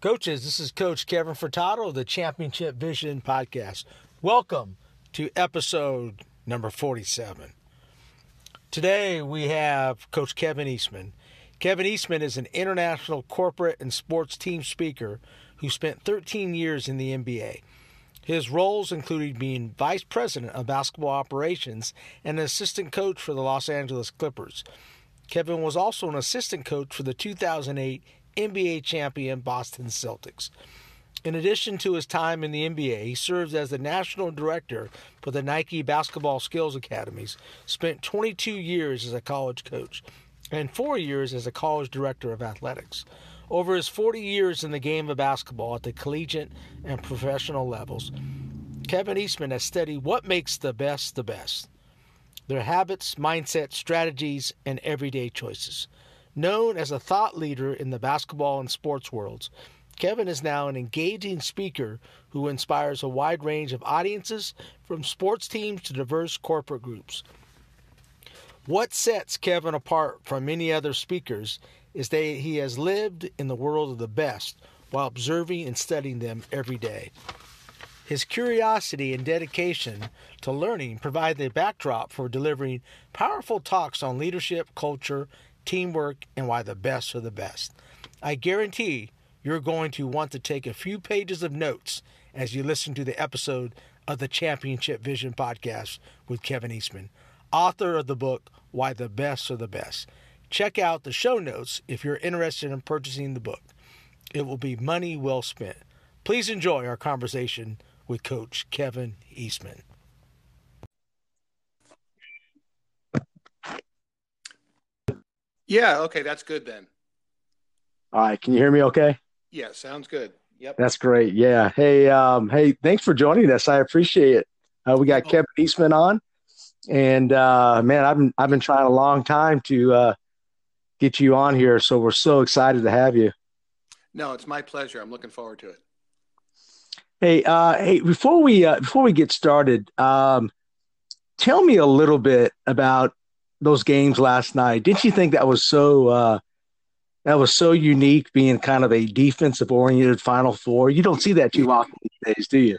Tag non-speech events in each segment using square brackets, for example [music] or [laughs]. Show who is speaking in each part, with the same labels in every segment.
Speaker 1: Coaches, this is Coach Kevin Furtado of the Championship Vision Podcast. Welcome to episode number 47. Today we have Coach Kevin Eastman. Kevin Eastman is an international corporate and sports team speaker who spent 13 years in the NBA. His roles included being vice president of basketball operations and an assistant coach for the Los Angeles Clippers. Kevin was also an assistant coach for the 2008 NBA champion Boston Celtics. In addition to his time in the NBA, he serves as the national director for the Nike Basketball Skills Academies, spent 22 years as a college coach, and four years as a college director of athletics. Over his 40 years in the game of basketball at the collegiate and professional levels, Kevin Eastman has studied what makes the best the best their habits, mindset, strategies, and everyday choices. Known as a thought leader in the basketball and sports worlds, Kevin is now an engaging speaker who inspires a wide range of audiences from sports teams to diverse corporate groups. What sets Kevin apart from many other speakers is that he has lived in the world of the best while observing and studying them every day. His curiosity and dedication to learning provide the backdrop for delivering powerful talks on leadership, culture, teamwork, and why the best are the best. I guarantee you're going to want to take a few pages of notes as you listen to the episode of the Championship Vision podcast with Kevin Eastman, author of the book Why the Best Are the Best. Check out the show notes if you're interested in purchasing the book. It will be money well spent. Please enjoy our conversation with Coach Kevin Eastman.
Speaker 2: Yeah, okay, that's good then.
Speaker 3: All right, can you hear me okay?
Speaker 2: Yeah, sounds good. Yep.
Speaker 3: That's great. Yeah. Hey, um, hey, thanks for joining us. I appreciate it. Uh, we got oh. Kevin Eastman on, and uh, man, I've been I've been trying a long time to uh, get you on here, so we're so excited to have you.
Speaker 2: No, it's my pleasure. I'm looking forward to it.
Speaker 3: Hey, uh, hey, before we uh, before we get started, um, tell me a little bit about those games last night. Didn't you think that was so uh, that was so unique, being kind of a defensive oriented Final Four? You don't see that too often these days, do you?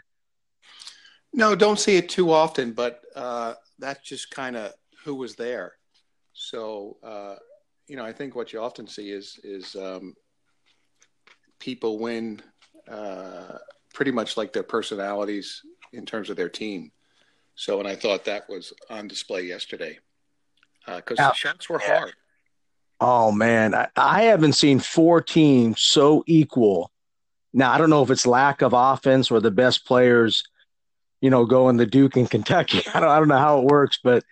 Speaker 2: No, don't see it too often, but uh, that's just kind of who was there. So, uh, you know, I think what you often see is is um, people win uh, pretty much like their personalities in terms of their team. So, and I thought that was on display yesterday because uh, the shots were hard.
Speaker 3: Oh man, I, I haven't seen four teams so equal. Now I don't know if it's lack of offense or the best players, you know, going the Duke and Kentucky. [laughs] I don't I don't know how it works, but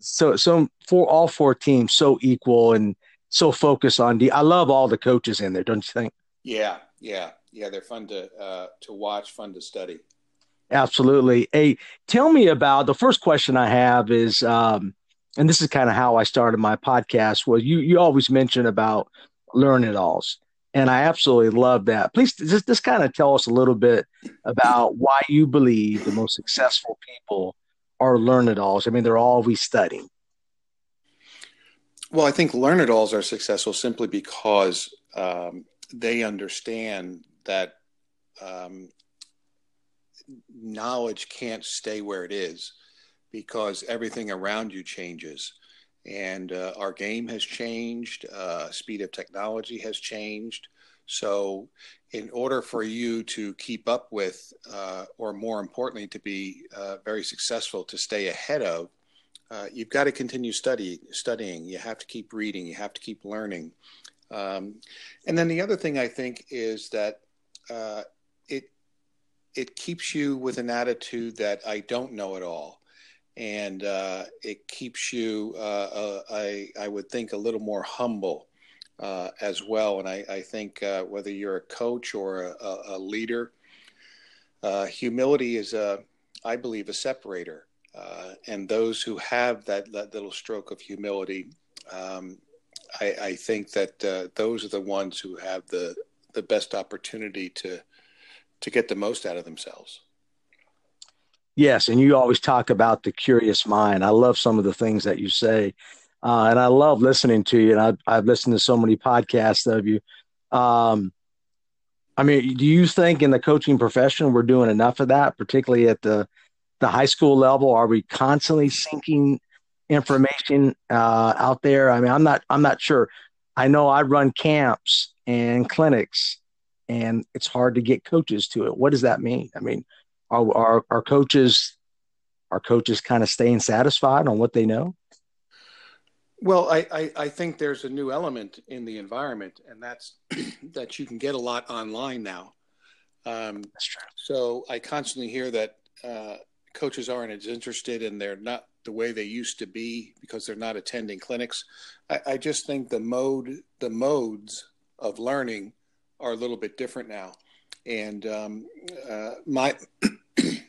Speaker 3: so so for all four teams so equal and so focused on D. I love all the coaches in there, don't you think?
Speaker 2: Yeah, yeah, yeah. They're fun to uh, to watch, fun to study.
Speaker 3: Absolutely. Hey, tell me about the first question I have is um, and this is kind of how I started my podcast was you you always mention about learn it alls. And I absolutely love that. Please just, just kind of tell us a little bit about why you believe the most successful people are learn it alls. I mean, they're always studying.
Speaker 2: Well, I think learn it alls are successful simply because um, they understand that um, knowledge can't stay where it is because everything around you changes. And uh, our game has changed, uh, speed of technology has changed. So, in order for you to keep up with, uh, or more importantly, to be uh, very successful, to stay ahead of, uh, you've got to continue study, studying. You have to keep reading. You have to keep learning. Um, and then the other thing I think is that uh, it it keeps you with an attitude that I don't know it all and uh, it keeps you, uh, uh, I, I would think, a little more humble uh, as well. And I, I think uh, whether you're a coach or a, a leader, humility is, a, I believe, a separator. and those who have that, that little stroke of humility, um, I, I, think that those are the ones who have the, the best opportunity to, to get the most out of themselves.
Speaker 3: Yes, and you always talk about the curious mind. I love some of the things that you say, uh, and I love listening to you. And I've, I've listened to so many podcasts of you. Um, I mean, do you think in the coaching profession we're doing enough of that, particularly at the the high school level? Are we constantly sinking information uh, out there? I mean, I'm not I'm not sure. I know I run camps and clinics, and it's hard to get coaches to it. What does that mean? I mean, are are, are coaches are coaches kind of staying satisfied on what they know?
Speaker 2: Well, I, I, I, think there's a new element in the environment, and that's [clears throat] that you can get a lot online now. Um, that's true. So I constantly hear that uh, coaches aren't as interested and they're not the way they used to be because they're not attending clinics. I, I just think the mode, the modes of learning are a little bit different now. And um, uh, my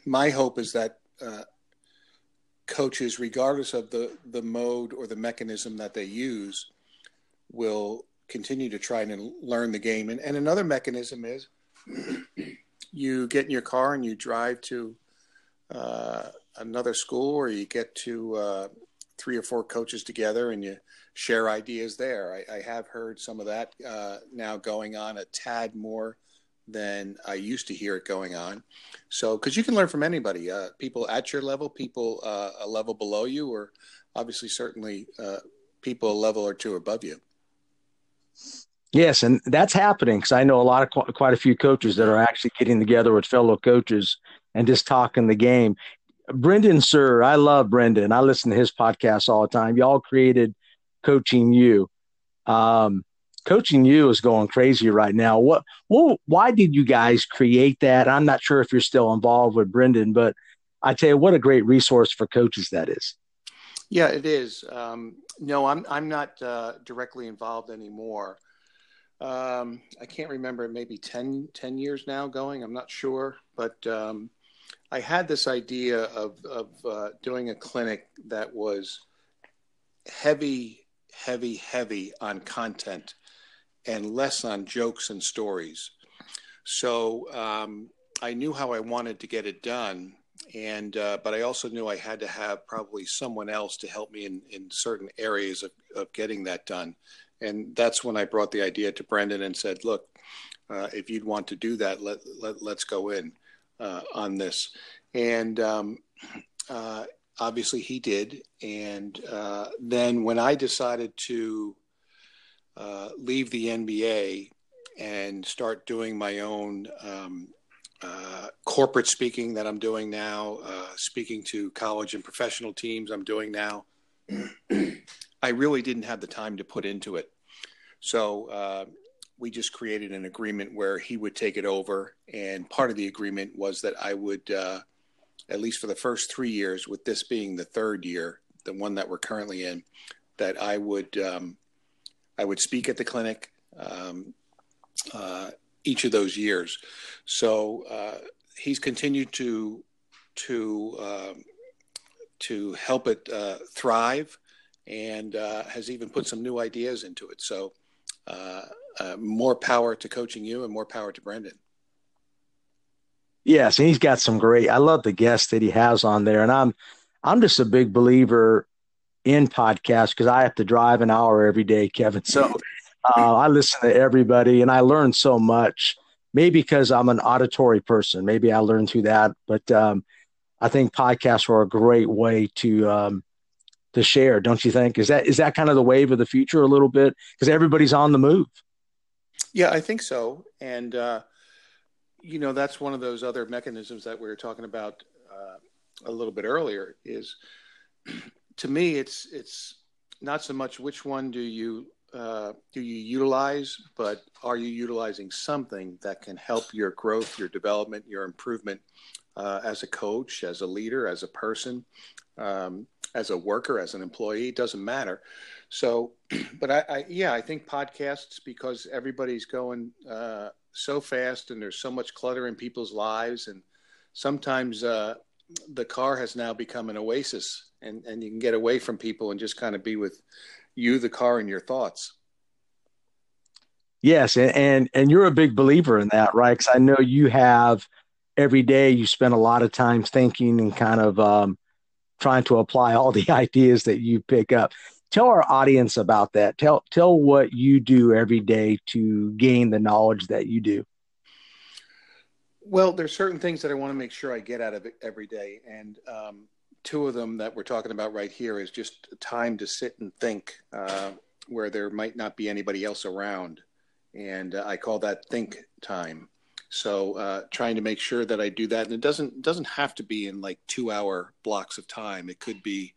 Speaker 2: my hope is that uh, coaches, regardless of the, the mode or the mechanism that they use, will continue to try and learn the game. And, and another mechanism is [clears throat] you get in your car and you drive to uh, another school, or you get to uh, three or four coaches together and you share ideas there. I, I have heard some of that uh, now going on a tad more than I used to hear it going on. So, because you can learn from anybody, uh, people at your level, people uh, a level below you, or obviously, certainly, uh, people a level or two above you.
Speaker 3: Yes, and that's happening because I know a lot of quite a few coaches that are actually getting together with fellow coaches and just talking the game. Brendan Suhr, I love Brendan. I listen to his podcast all the time. Y'all created Coaching U. Um, Coaching U is going crazy right now. What, well, why did you guys create that? I'm not sure if you're still involved with Brendan, but I tell you what a great resource for coaches that is.
Speaker 2: Yeah, it is. Um, no, I'm I'm not uh, directly involved anymore. Um, I can't remember, maybe 10, 10, years now going. I'm not sure, but um, I had this idea of of uh, doing a clinic that was heavy, heavy, heavy on content and less on jokes and stories. So um, I knew how I wanted to get it done, and uh, but I also knew I had to have probably someone else to help me in, in certain areas of, of getting that done. And that's when I brought the idea to Brendan and said, "Look, uh, if you'd want to do that, let, let let's go in uh, on this." And um, uh, obviously, he did. And uh, then when I decided to uh, leave the NBA and start doing my own um, uh, corporate speaking that I'm doing now, uh, speaking to college and professional teams I'm doing now. [clears throat] I really didn't have the time to put into it. So uh, we just created an agreement where he would take it over. And part of the agreement was that I would, uh, at least for the first three years, with this being the third year, the one that we're currently in, that I would um, I would speak at the clinic um, uh, each of those years. So uh, he's continued to to um, to help it uh, thrive, and uh, has even put some new ideas into it. So uh, uh, more power to Coaching U, and more power to Brendan.
Speaker 3: Yes, and he's got some great. I love the guests that he has on there, and I'm I'm just a big believer in podcasts because I have to drive an hour every day, Kevin. So uh, I listen to everybody and I learn so much. Maybe because I'm an auditory person, maybe I learned through that. But um, I think podcasts are a great way to um, to share. Don't you think? Is that is that kind of the wave of the future a little bit? Because everybody's on the move.
Speaker 2: Yeah, I think so. And uh, you know, that's one of those other mechanisms that we were talking about uh, a little bit earlier. Is to me, it's it's not so much which one do you uh, do you utilize, but are you utilizing something that can help your growth, your development, your improvement uh, as a coach, as a leader, as a person, um, as a worker, as an employee? It doesn't matter. So, [clears throat] but I, I yeah, I think podcasts because everybody's going uh, so fast and there's so much clutter in people's lives, and sometimes uh, the car has now become an oasis and, and you can get away from people and just kind of be with you, the car, and your thoughts.
Speaker 3: Yes, and and, and you're a big believer in that, right? Because I know you have every day you spend a lot of time thinking and kind of um, trying to apply all [laughs] the ideas that you pick up. Tell our audience about that. Tell tell what you do every day to gain the knowledge that you do.
Speaker 2: Well, there's certain things that I want to make sure I get out of it every day, and um, two of them that we're talking about right here is just time to sit and think, uh, where there might not be anybody else around, and uh, I call that think time. So uh, trying to make sure that I do that, and it doesn't doesn't have to be in like two hour blocks of time. It could be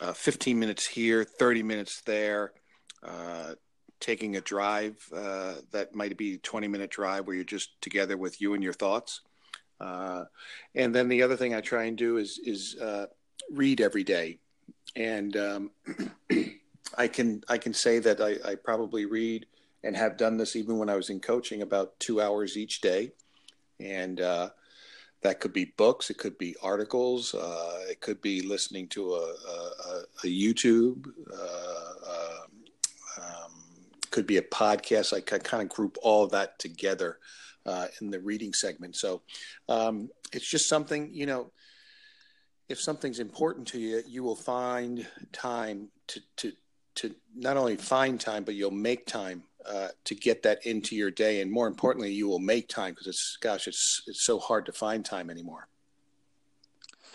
Speaker 2: uh, 15 minutes here, 30 minutes there. Uh, taking a drive uh, that might be a 20 minute drive where you're just together with you and your thoughts. Uh, and then the other thing I try and do is is uh, read every day, and um, [clears throat] I can I can say that I, I probably read and have done this even when I was in coaching about two hours each day. And uh, that could be books, it could be articles, uh, it could be listening to a, a, a YouTube, uh, um, um, could be a podcast. I kind of group all that together uh, in the reading segment. So um, it's just something, you know, if something's important to you, you will find time to, to, to not only find time, but you'll make time uh, to get that into your day, and more importantly, you will make time because it's gosh, it's it's so hard to find time anymore.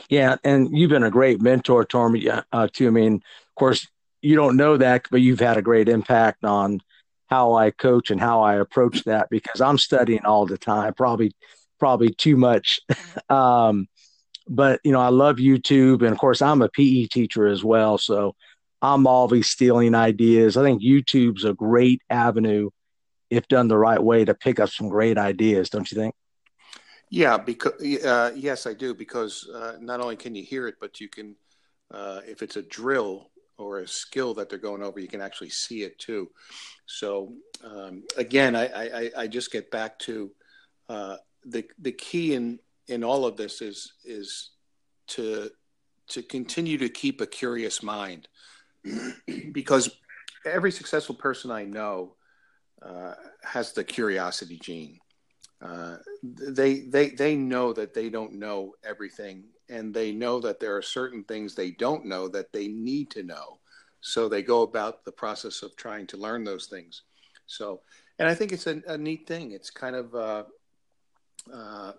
Speaker 3: Yeah, and you've been a great mentor to me uh, too. I mean, of course, you don't know that, but you've had a great impact on how I coach and how I approach that because I'm studying all the time, probably probably too much. [laughs] um, but you know, I love YouTube, and of course, I'm a PE teacher as well, so I'm always stealing ideas. I think YouTube's a great avenue if done the right way to pick up some great ideas, don't you think?
Speaker 2: Yeah, because uh, yes, I do. Because uh, not only can you hear it, but you can, uh, if it's a drill or a skill that they're going over, you can actually see it too. So um, again, I, I, I, just get back to uh, the the key in in all of this is is to to continue to keep a curious mind [clears throat] because every successful person I know uh, has the curiosity gene. Uh, they they they know that they don't know everything, and they know that there are certain things they don't know that they need to know. So they go about the process of trying to learn those things. So, and I think it's a, a neat thing. It's kind of uh, uh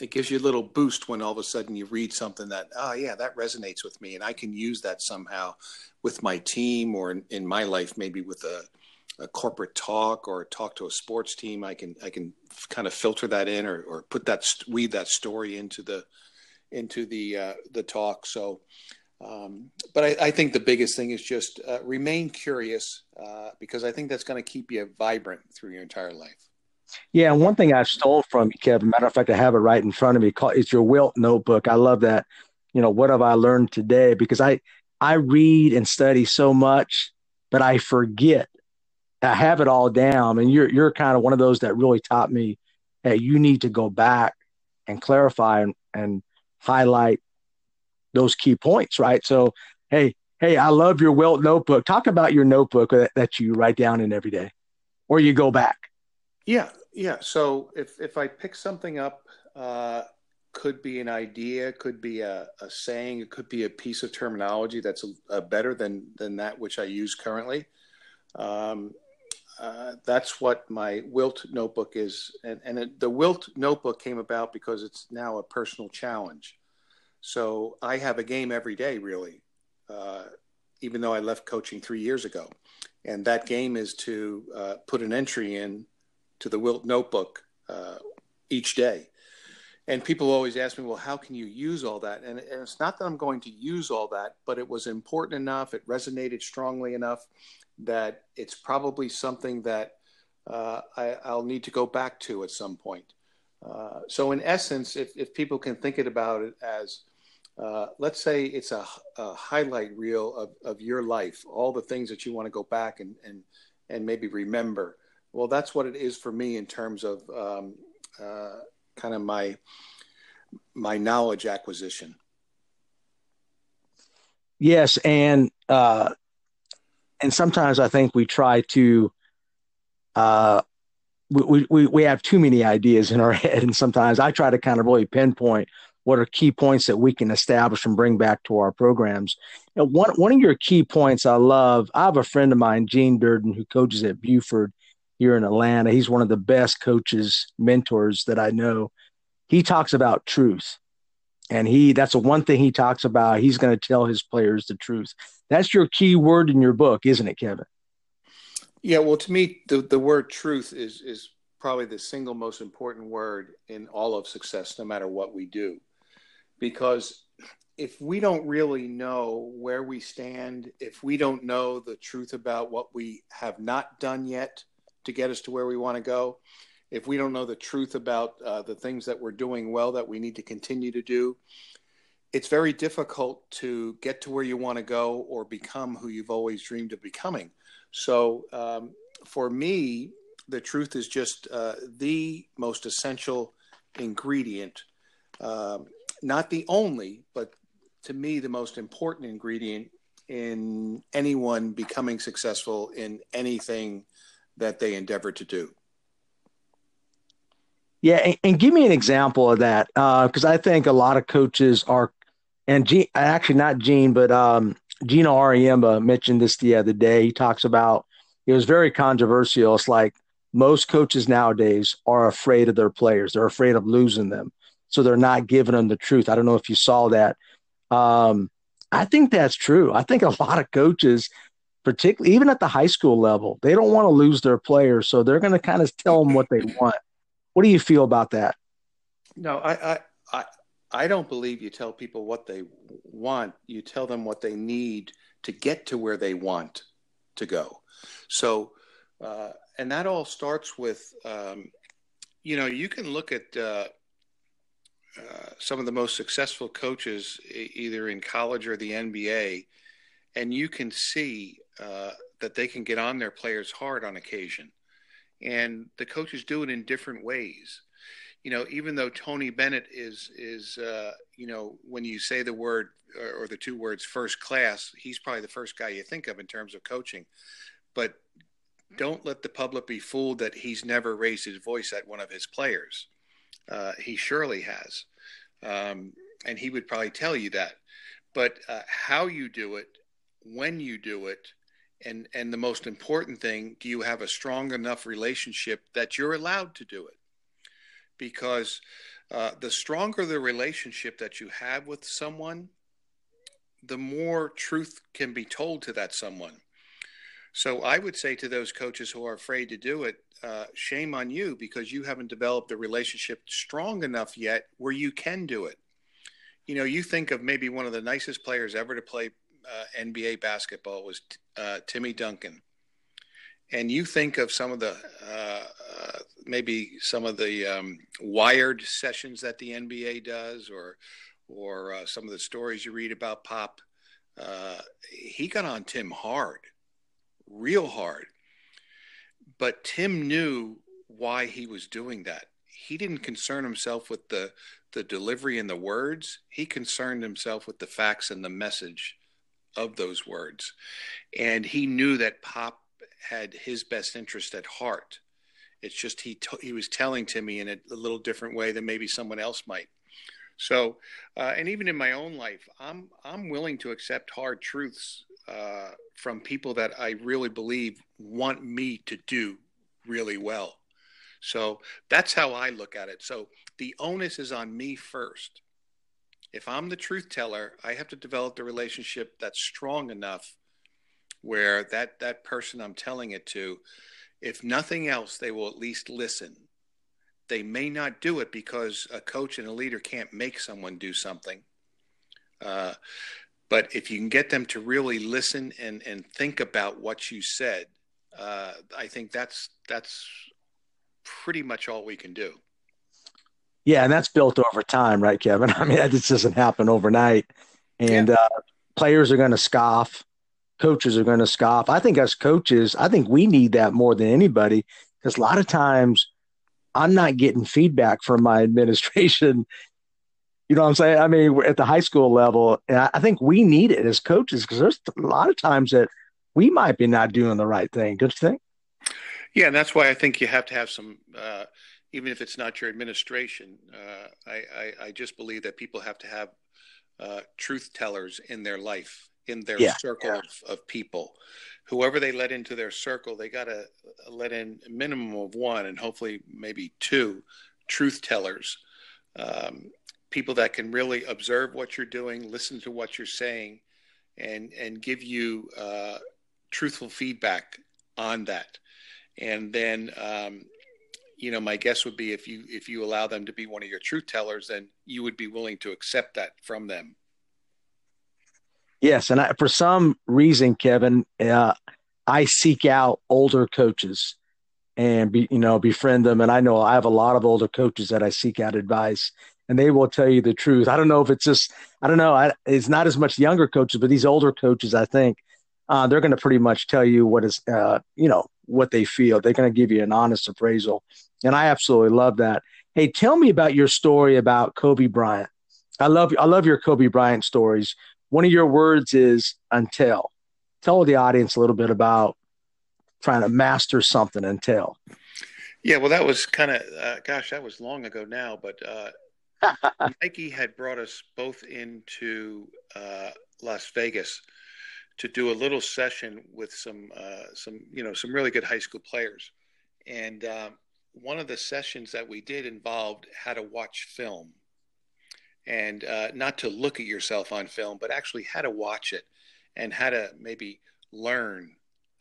Speaker 2: it gives you a little boost when all of a sudden you read something that oh yeah that resonates with me and i can use that somehow with my team or in, in my life maybe with a, a, corporate talk or talk to a sports team i can i can kind of filter that in or, or put that weave that story into the into the uh, the talk so um, but I, I, think the biggest thing is just uh, remain curious uh, because I think that's going to keep you vibrant through your entire life.
Speaker 3: Yeah, and one thing I stole from you, Kevin. Matter of fact, I have it right in front of me. It's your Wilt notebook. I love that. You know, what have I learned today? Because I I read and study so much, but I forget. I have it all down, and you're you're kind of one of those that really taught me. Hey, you need to go back and clarify and, and highlight those key points, right? So, hey, hey, I love your Wilt notebook. Talk about your notebook that, that you write down in every day, or you go back.
Speaker 2: Yeah, yeah. So if if I pick something up, uh, could be an idea, could be a, a saying, it could be a piece of terminology that's a, a better than than that which I use currently. Um, uh, that's what my Wilt notebook is, and and it, the Wilt notebook came about because it's now a personal challenge. So I have a game every day, really, uh, even though I left coaching three years ago, and that game is to uh, put an entry in to the Wilt notebook uh, each day. And people always ask me, well, how can you use all that? And, and, it's not that I'm going to use all that, but it was important enough, it resonated strongly enough that it's probably something that uh, I, will need to go back to at some point. Uh, so, in essence, if, if people can think it about it as, uh, let's say it's a, a, highlight reel of, of your life, all the things that you want to go back and, and, and maybe remember. Well, that's what it is for me in terms of um, uh, kind of my my knowledge acquisition.
Speaker 3: Yes, and uh, and sometimes I think we try to uh, we, we we have too many ideas in our [laughs] head, and sometimes I try to kind of really pinpoint what are key points that we can establish and bring back to our programs. Know, one one of your key points I love. I have a friend of mine, Gene Durden, who coaches at Buford, here in Atlanta. He's one of the best coaches, mentors that I know. he talks about truth. And he that's the one thing he talks about. He's going to tell his players the truth. That's your key word in your book, isn't it, Kevin?
Speaker 2: Yeah, well, to me, the, the word truth is is probably the single most important word in all of success, no matter what we do. Because if we don't really know where we stand, if we don't know the truth about what we have not done yet to get us to where we want to go, if we don't know the truth about uh, the things that we're doing well that we need to continue to do, it's very difficult to get to where you want to go or become who you've always dreamed of becoming. So, um, for me, the truth is just uh, the most essential ingredient. Um, not the only, but to me, the most important ingredient in anyone becoming successful in anything that they endeavor to do.
Speaker 3: Yeah, and, and give me an example of that because uh, I think a lot of coaches are, and Gene, actually not Gene, but um, Geno Auriemma mentioned this the other day. He talks about it was very controversial. It's like most coaches nowadays are afraid of their players; they're afraid of losing them, so they're not giving them the truth. I don't know if you saw that. Um, I think that's true. I think a lot of coaches particularly even at the high school level, they don't want to lose their players, so they're going to kind of tell them what they [laughs] want. What do you feel about that?
Speaker 2: No, I, I, I, I don't believe you tell people what they want. You tell them what they need to get to where they want to go. So, uh, and that all starts with, um, you know, you can look at uh, uh, some of the most successful coaches, either in college or the NBA, and you can see uh, that they can get on their players hard on occasion and the coaches do it in different ways. You know, even though Tony Bennett is is uh, you know when you say the word or, the two words first class, he's probably the first guy you think of in terms of coaching. But don't let the public be fooled that he's never raised his voice at one of his players. Uh, he surely has, um, and he would probably tell you that. But uh, how you do it, when you do it, and and the most important thing do you have a strong enough relationship that you're allowed to do it? Because uh, the stronger the relationship that you have with someone the more truth can be told to that someone. So i would say to those coaches who are afraid to do it uh, shame on you because you haven't developed a relationship strong enough yet where you can do it. You know you think of maybe one of the nicest players ever to play uh, NBA basketball was uh, Timmy Duncan. And you think of some of the uh, uh, maybe some of the um, wired sessions that the NBA does, or or uh, some of the stories you read about Pop. He got on Tim hard, real hard. But Tim knew why he was doing that. He didn't concern himself with the the delivery and the words. He concerned himself with the facts and the message of those words. And he knew that Pop had his best interest at heart. It's just he he was telling Timmy in a, a, little different way than maybe someone else might. So, uh, and even in my own life, I'm I'm willing to accept hard truths uh, from people that I really believe want me to do really well. So that's how I look at it. So the onus is on me first if I'm the truth teller, I have to develop the relationship that's strong enough where that that person I'm telling it to, if nothing else, they will at least listen. They may not do it because a coach and a leader can't make someone do something. Uh, but if you can get them to really listen and, and think about what you said, uh, I think that's that's pretty much all we can do.
Speaker 3: Yeah, and that's built over time, right, Kevin? [laughs] I mean, that just doesn't happen overnight. And yeah. uh, players are going to scoff, coaches are going to scoff. I think as coaches, I think we need that more than anybody because a lot of times I'm not getting feedback from my [laughs] administration. You know what I'm saying? I mean, at the high school level, and I think we need it as coaches because there's a lot of times that we might be not doing the right thing. Don't you think?
Speaker 2: Yeah, and that's why I think you have to have some uh, even if it's not your administration. Uh, I, I, I, just believe that people have to have uh, truth tellers in their life, in their yeah, circle yeah. Of, of people. Whoever they let into their circle, they got to let in a minimum of one and hopefully maybe two truth tellers um, people that can really observe what you're doing, listen to what you're saying, and and give you uh, truthful feedback on that. And then, um, you know, my guess would be if you if you allow them to be one of your truth tellers, then you would be willing to accept that from them.
Speaker 3: Yes, and I, for some reason, Kevin, uh, I seek out older coaches and be you know befriend them. And I know I have a lot of older coaches that I seek out advice, and they will tell you the truth. I don't know if it's just I don't know. I, it's not as much younger coaches, but these older coaches, I think uh, they're going to pretty much tell you what is uh, you know what they feel. They're going to give you an honest appraisal, and I absolutely love that. Hey, tell me about your story about Kobe Bryant. I love I love your Kobe Bryant stories. One of your words is until. Tell the audience a little bit about trying to master something until.
Speaker 2: Yeah, well, that was kind of, uh, gosh, that was long ago now, but uh, [laughs] Nike had brought us both into uh, Las Vegas to do a little session with some, uh, some, you know, some really good high school players, and um, one of the sessions that we did involved how to watch film, and uh, not to look at yourself on film, but actually how to watch it, and how to maybe learn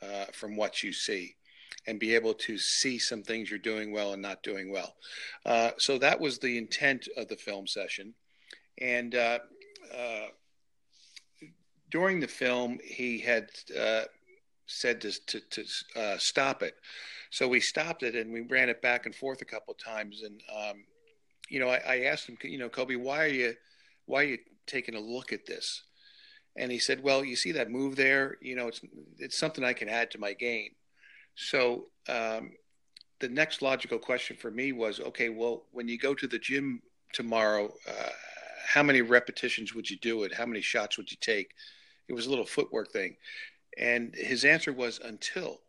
Speaker 2: uh, from what you see and be able to see some things you're doing well and not doing well. Uh, so that was the intent of the film session. And uh, during the film, he had uh, said to, to, to uh, stop it. So we stopped it and we ran it back and forth a couple of times. And, um, you know, I, I asked him, you know, Kobe, why are you, why are you taking a look at this? And he said, "Well, you see that move there? You know, it's it's something I can add to my game." So um, the next logical question for me was, okay, well, when you go to the gym tomorrow, uh, how many repetitions would you do it? How many shots would you take? It was a little footwork thing, and his answer was until.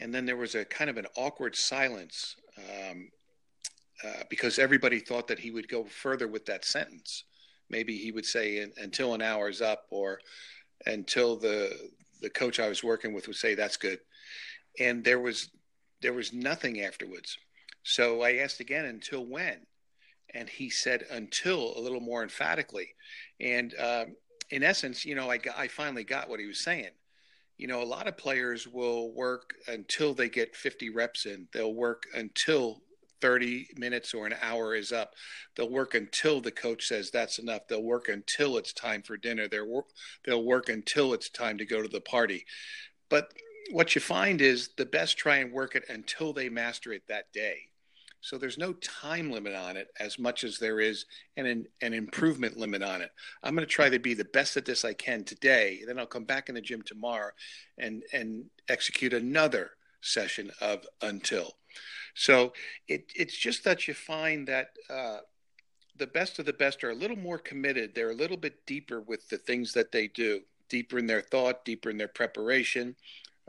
Speaker 2: And then there was a kind of an awkward silence um, uh, because everybody thought that he would go further with that sentence maybe he would say until an hour is up or until the the coach I was working with would say that's good. And there was there was nothing afterwards. So I asked again until when? And he said until a little more emphatically. And um, in essence, you know, I, I finally got what he was saying. You know, a lot of players will work until they get 50 reps in. They'll work until 30 minutes or an hour is up. They'll work until the coach says that's enough. They'll work until it's time for dinner. They'll work, they'll work until it's time to go to the party. But what you find is the best try and work it until they master it that day. So there's no time limit on it as much as there is an an improvement limit on it. I'm going to try to be the best at this I can today. Then I'll come back in the gym tomorrow and and execute another session of until. So it, it's just that you find that uh, the best of the best are a little more committed. They're a little bit deeper with the things that they do, deeper in their thought, deeper in their preparation,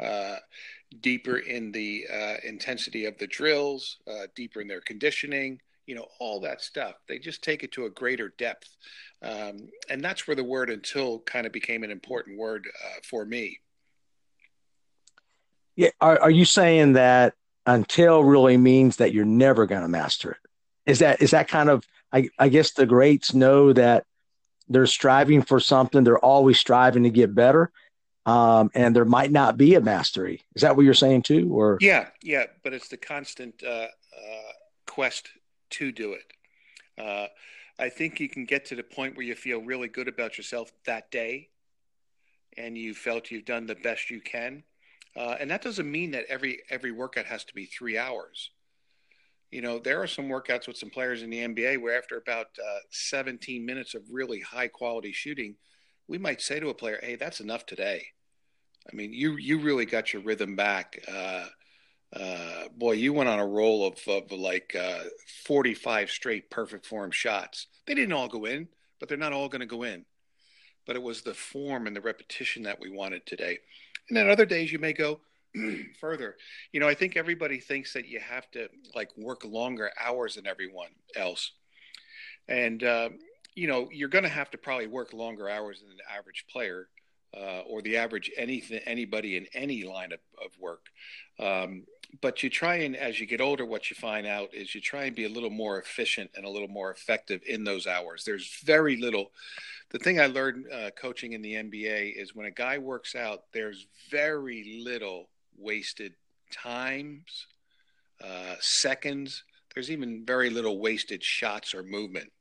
Speaker 2: uh, deeper in the uh, intensity of the drills, uh, deeper in their conditioning. You know, all that stuff. They just take it to a greater depth. Um, and that's where the word until kind of became an important word uh, for me.
Speaker 3: Yeah. Are, are you saying that until really means that you're never going to master it. Is that is that kind of I, I guess the greats know that they're striving for something. They're always striving to get better. Um, and there might not be a mastery. Is that what you're saying too? Or
Speaker 2: yeah, yeah, but it's the constant uh, uh, quest to do it. Uh, I think you can get to the point where you feel really good about yourself that day, and you felt you've done the best you can, uh, and that doesn't mean that every every workout has to be three hours. You know, there are some workouts with some players in the NBA where after about uh, 17 minutes of really high quality shooting, we might say to a player, "Hey, that's enough today." I mean, you you really got your rhythm back. Uh, uh, boy, you went on a roll of, of like uh, 45 straight perfect form shots. They didn't all go in, but they're not all going to go in. But it was the form and the repetition that we wanted today. And then other days you may go [clears throat] further. You know, I think everybody thinks that you have to like work longer hours than everyone else. And, uh, you know, you're going to have to probably work longer hours than the average player uh, or the average anything, anybody in any line of, of work. Um, but you try and as you get older, what you find out is you try and be a little more efficient and a little more effective in those hours. There's very little. The thing I learned uh, coaching in the NBA is when a guy works out, there's very little wasted times, uh, seconds. There's even very little wasted shots or movement.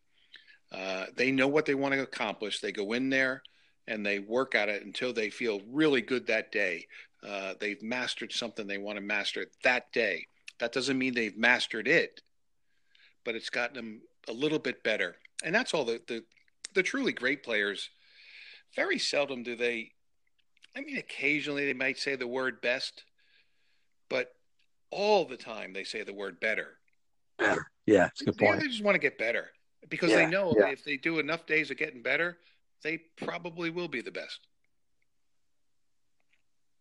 Speaker 2: Uh, they know what they want to accomplish. They go in there and they work at it until they feel really good that day. Uh, they've mastered something they want to master that day. That doesn't mean they've mastered it, but it's gotten them a little bit better. And that's all the, the, the truly great players. Very seldom do they, I mean, occasionally they might say the word best, but all the time they say the word better.
Speaker 3: Better. Yeah, it's a good point.
Speaker 2: They just want to get better because yeah, they know yeah. if they do enough days of getting better, they probably will be the best.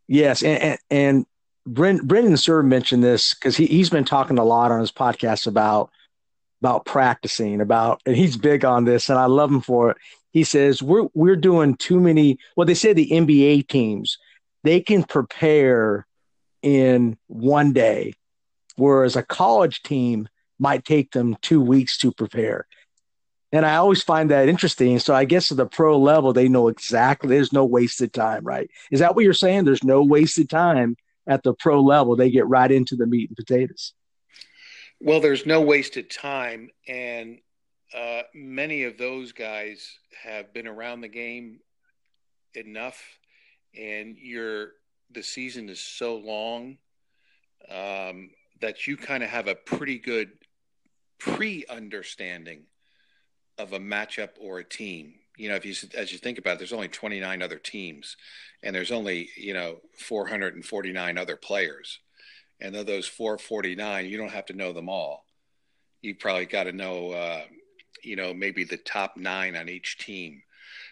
Speaker 3: Yes, and and, Brent, Brendan Suhr mentioned this because he he's been talking a lot on his podcast about about practicing about and he's big on this and I love him for it. He says we're we're doing too many well they say the NBA teams they can prepare in one day whereas a college team might take them 2 weeks to prepare. And I always find that interesting. So I guess at the pro level, they know exactly there's no wasted time, right? Is that what you're saying? There's no wasted time at the pro level. They get right into the meat and potatoes.
Speaker 2: Well, there's no wasted time. And uh, many of those guys have been around the game enough, and you're the season is so long um, that you kind of have a pretty good pre understanding of a matchup or a team. You know, if you as you think about it, there's only 29 other teams, and there's only you know 449 other players, and of those 449, you don't have to know them all. You probably got to know, uh, you know, maybe the top nine on each team.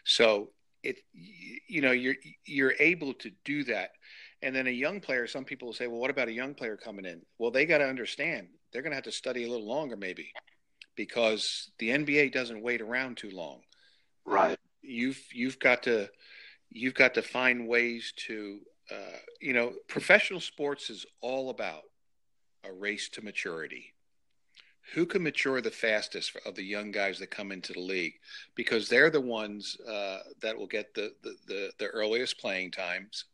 Speaker 2: So it, you know, you're you're able to do that. And then a young player, some people will say, well, what about a young player coming in? Well, they got to understand they're going to have to study a little longer, maybe because the NBA doesn't wait around too long.
Speaker 3: Right.
Speaker 2: You've you've got to you've got to find ways to uh, you know professional sports is all about a race to maturity. Who can mature the fastest of the young guys that come into the league? Because they're the ones uh, that will get the, the, the, the earliest playing times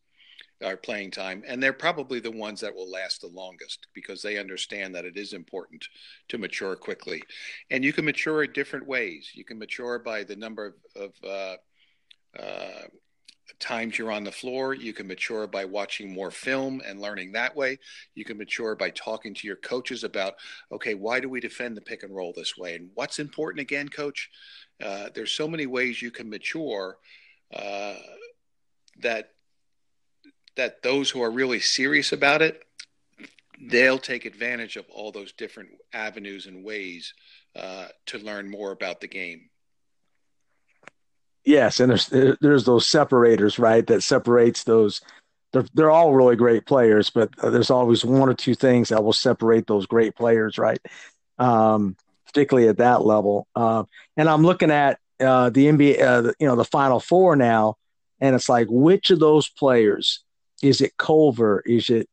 Speaker 2: our playing time, and they're probably the ones that will last the longest because they understand that it is important to mature quickly. And you can mature in different ways. You can mature by the number of, of uh, uh, times you're on the floor. You can mature by watching more film and learning that way. You can mature by talking to your coaches about, okay, why do we defend the pick and roll this way? And what's important again, coach? Uh, there's so many ways you can mature uh, that that those who are really serious about it, they'll take advantage of all those different avenues and ways uh, to learn more about the game.
Speaker 3: Yes, and there's there's those separators, right? That separates those. They're they're all really great players, but there's always one or two things that will separate those great players, right? Um, particularly at that level. Uh, and I'm looking at uh, the NBA, uh, you know, the Final Four now, and it's like which of those players is it Culver? Is it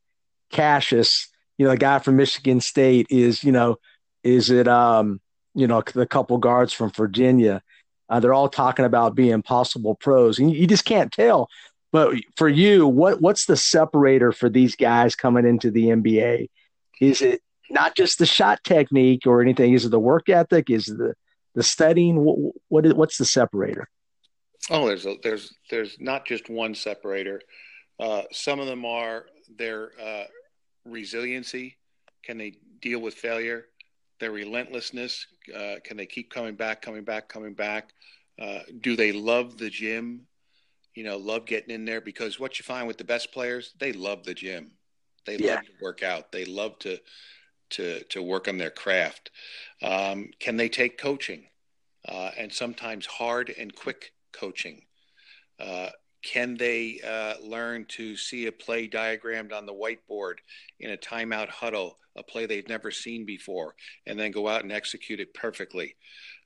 Speaker 3: Cassius? You know, the guy from Michigan State is, you know, is it, um, you know, the couple guards from Virginia? Uh, they're all talking about being possible pros, and you just can't tell. But for you, what what's the separator for these guys coming into the NBA? Is it not just the shot technique or anything? Is it the work ethic? Is it the the studying? What, what is, what's the separator?
Speaker 2: Oh, there's a, there's there's not just one separator. Uh, some of them are their uh, resiliency. Can they deal with failure? Their relentlessness. Uh, can they keep coming back, coming back, coming back? Uh, do they love the gym? You know, love getting in there because what you find with the best players, they love the gym. They yeah. love to work out. They love to to to work on their craft. Um, can they take coaching? Uh, and sometimes hard and quick coaching. Uh, can they uh, learn to see a play diagrammed on the whiteboard in a timeout huddle, a play they've never seen before, and then go out and execute it perfectly?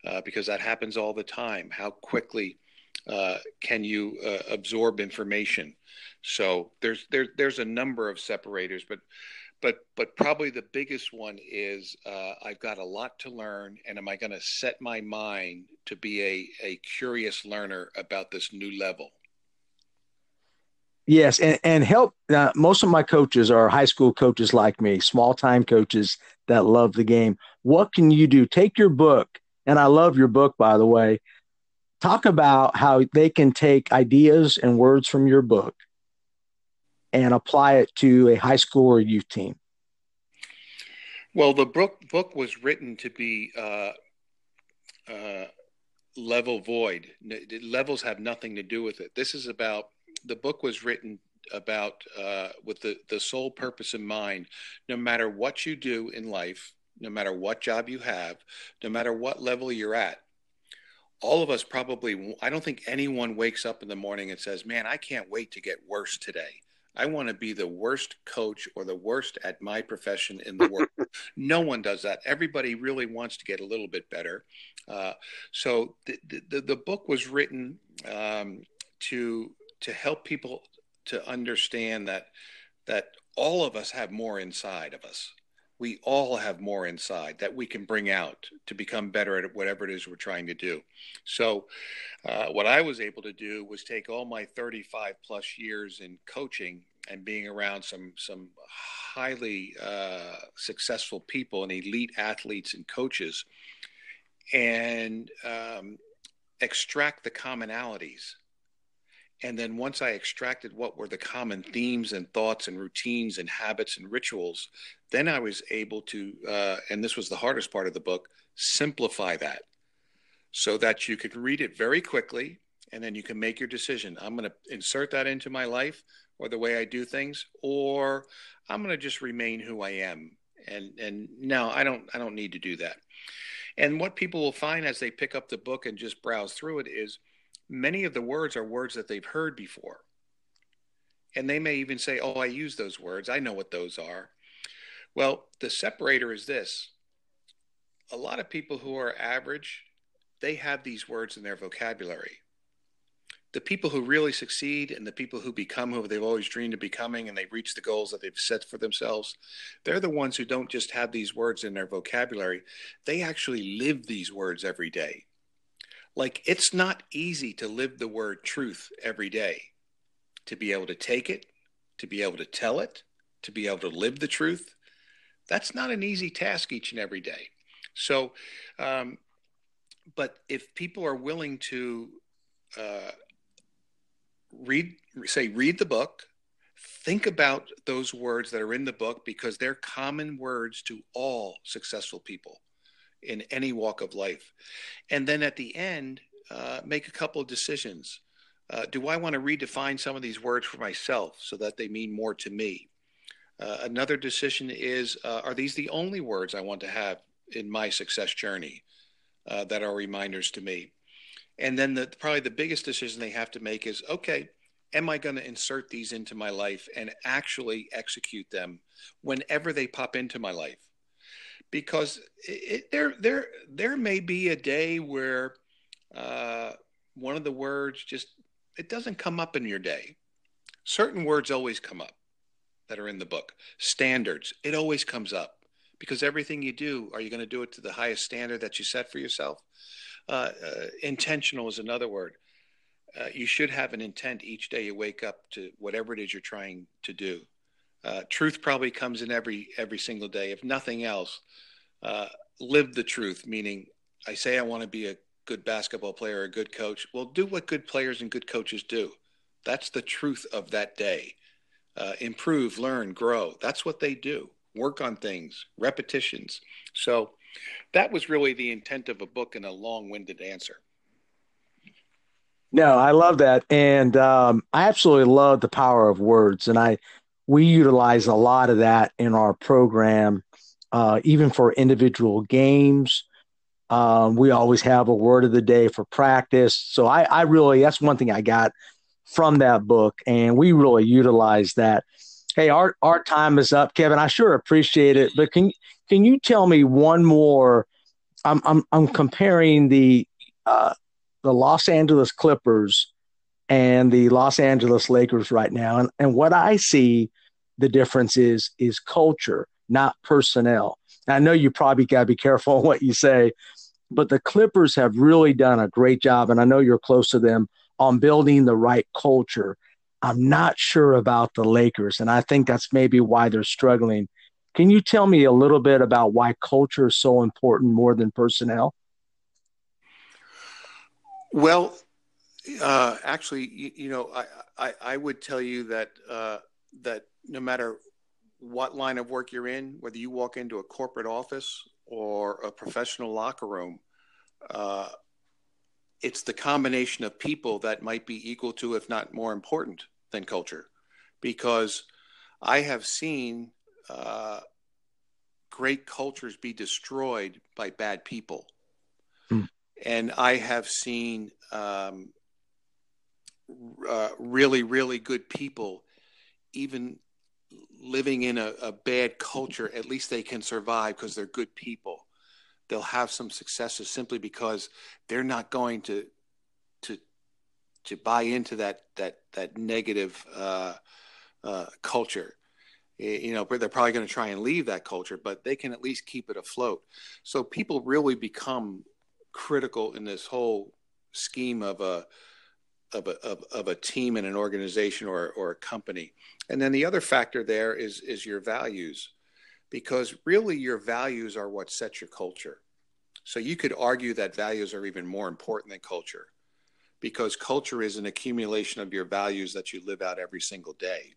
Speaker 2: Uh, because that happens all the time. How quickly uh, can you uh, absorb information? So there's there, there's a number of separators, but but but probably the biggest one is uh, I've got a lot to learn, and am I going to set my mind to be a a curious learner about this new level?
Speaker 3: Yes, and and help. Uh, most of my coaches are high school coaches like me, small time coaches that love the game. What can you do? Take your book, and I love your book, by the way. Talk about how they can take ideas and words from your book and apply it to a high school or youth team?
Speaker 2: Well, the book book was written to be uh, uh, level void. Levels have nothing to do with it. This is about the book was written about uh, with the the sole purpose in mind. No matter what you do in life, no matter what job you have, no matter what level you're at, all of us probably. I don't think anyone wakes up in the morning and says, "Man, I can't wait to get worse today." I want to be the worst coach or the worst at my profession in the world. [laughs] no one does that. Everybody really wants to get a little bit better. Uh, so the, the, the, book was written um, to to help people to understand that that all of us have more inside of us we all have more inside that we can bring out to become better at whatever it is we're trying to do. So, uh, what I was able to do was take all my 35 plus years in coaching and being around some some highly uh, successful people and elite athletes and coaches, and um, extract the commonalities and then once I extracted what were the common themes and thoughts and routines and habits and rituals, then I was able to, uh, and this was the hardest part of the book, simplify that so that you could read it very quickly and then you can make your decision. I'm going to insert that into my life or the way I do things, or I'm going to just remain who I am. And and no, I don't I don't need to do that. And what people will find as they pick up the book and just browse through it is many of the words are words that they've heard before. And they may even say, Oh, I use those words. I know what those are. Well, the separator is this a lot of people who are average, they have these words in their vocabulary. The people who really succeed and the people who become who they've always dreamed of becoming and they reach the goals that they've set for themselves, they're the ones who don't just have these words in their vocabulary, they actually live these words every day. Like it's not easy to live the word truth every day, to be able to take it, to be able to tell it, to be able to live the truth. That's not an easy task each and every day. So, um, but if people are willing to uh, read, say, read the book, think about those words that are in the book because they're common words to all successful people in any walk of life. And then at the end, uh, make a couple of decisions. Uh, do I want to redefine some of these words for myself so that they mean more to me? Uh, another decision is uh, are these the only words I want to have in my success journey uh, that are reminders to me? And then the, probably the biggest decision they have to make is okay, am I going to insert these into my life and actually execute them whenever they pop into my life? Because it, there there there may be a day where uh, one of the words just it doesn't come up in your day. Certain words always come up that are in the book. Standards, it always comes up because everything you do, are you going to do it to the highest standard that you set for yourself? Uh, uh, intentional is another word. Uh, you should have an intent each day you wake up to whatever it is you're trying to do. Uh, truth probably comes in every every single day. If nothing else, uh, live the truth. Meaning, I say I want to be a good basketball player, a good coach. Well, do what good players and good coaches do. That's the truth of that day. Uh, improve, learn, grow. That's what they do. Work on things, repetitions. So that was really the intent of a book and a long-winded answer.
Speaker 3: No, I love that, and um, I absolutely love the power of words, and I we utilize a lot of that in our program, uh, even for individual games. Um, we always have a word of the day for practice. So I, I really, that's one thing I got from that book, and we really utilize that. Hey, our our time is up, Kevin. I sure appreciate it, but can can you tell me one more? I'm I'm I'm comparing the uh, the Los Angeles Clippers and the Los Angeles Lakers right now, and and what I see the difference is is culture, not personnel. I know you probably got to be careful [laughs] on what you say, but the Clippers have really done a great job, and I know you're close to them on building the right culture. I'm not sure about the Lakers, and I think that's maybe why they're struggling. Can you tell me a little bit about why culture is so important more than personnel?
Speaker 2: Well, uh, actually, you, you know, I, I, I, would tell you that uh, that no matter what line of work you're in, whether you walk into a corporate office or a professional locker room, uh, it's the combination of people that might be equal to, if not more important than culture. Because I have seen uh, great cultures be destroyed by bad people. Hmm. And I have seen um, uh, really, really good people, even living in a, a bad culture, at least they can survive because they're good people. They'll have some successes simply because they're not going to to to buy into that that that negative uh, uh, culture. You know, they're probably going to try and leave that culture, but they can at least keep it afloat. So people really become critical in this whole scheme of a of a of, of a team and an organization or or a company. And then the other factor there is is your values, because really your values are what sets your culture. So you could argue that values are even more important than culture, because culture is an accumulation of your values that you live out every single day.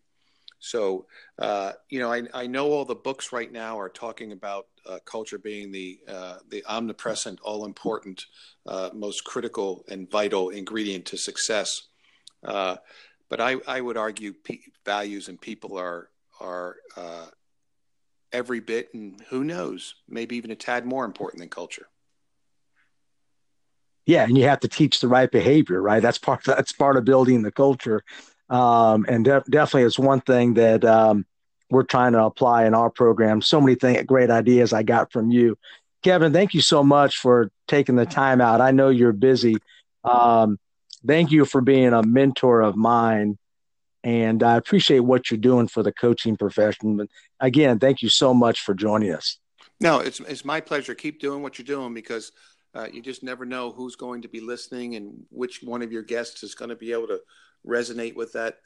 Speaker 2: So, uh, you know, I, I, know all the books right now are talking about uh, culture being the uh, the omnipresent, all important, uh, most critical and vital ingredient to success. Uh, but I, I would argue p- values and people are are uh, every bit, and who knows, maybe even a tad more important than culture.
Speaker 3: Yeah, and you have to teach the right behavior, right? That's part. That's part of building the culture. Um, and de- definitely it's one thing that um, we're trying to apply in our program. So many great ideas I got from you. Kevin, thank you so much for taking the time out. I know you're busy. Um, thank you for being a mentor of mine. And I appreciate what you're doing for the coaching profession. But again, thank you so much for joining us.
Speaker 2: No, it's, it's my pleasure. Keep doing what you're doing because uh, you just never know who's going to be listening and which one of your guests is going to be able to resonate with that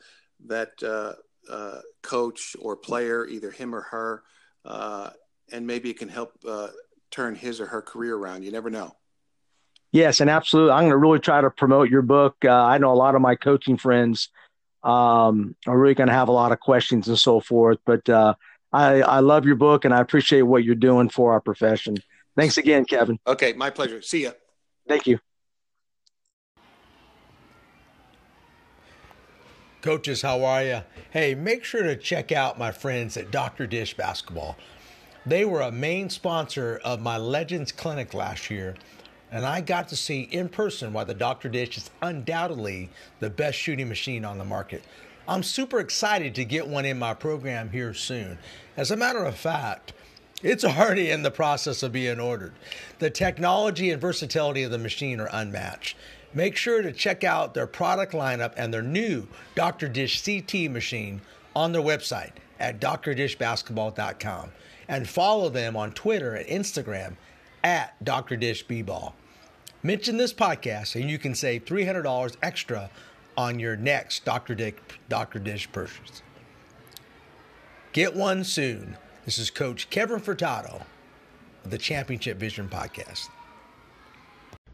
Speaker 2: that uh, uh, coach or player, either him or her, uh, and maybe it can help uh, turn his or her career around. You never know.
Speaker 3: Yes, and absolutely. I'm going to really try to promote your book. Uh, I know a lot of my coaching friends um, are really going to have a lot of questions and so forth, but uh, I, I love your book and I appreciate what you're doing for our profession. Thanks again, Kevin.
Speaker 2: Okay, my pleasure. See ya.
Speaker 3: Thank you.
Speaker 1: Coaches, how are you? Hey, make sure to check out my friends at Dr. Dish Basketball. They were a main sponsor of my Legends Clinic last year, and I got to see in person why the Dr. Dish is undoubtedly the best shooting machine on the market. I'm super excited to get one in my program here soon. As a matter of fact, it's [laughs] already in the process of being ordered. The technology and versatility of the machine are unmatched. Make sure to check out their product lineup and their new Dr. Dish CT machine on their website at drdishbasketball.com and follow them on Twitter and Instagram at Dr. Dish B-Ball. Mention this podcast and you can save $300 extra on your next Dr. Dish, Dr. Dish purchase. Get one soon. This is Coach Kevin Furtado of the Championship Vision Podcast.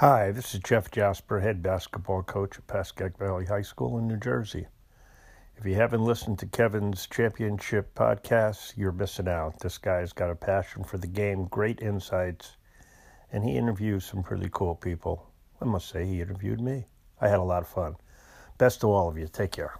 Speaker 4: Hi, this is Jeff Jasper, head basketball coach at Pascack Valley High School in New Jersey. If you haven't listened to Kevin's championship podcast, you're missing out. This guy's got a passion for the game, great insights, and he interviews some pretty cool people. I must say, he interviewed me. I had a lot of fun. Best to all of you. Take care.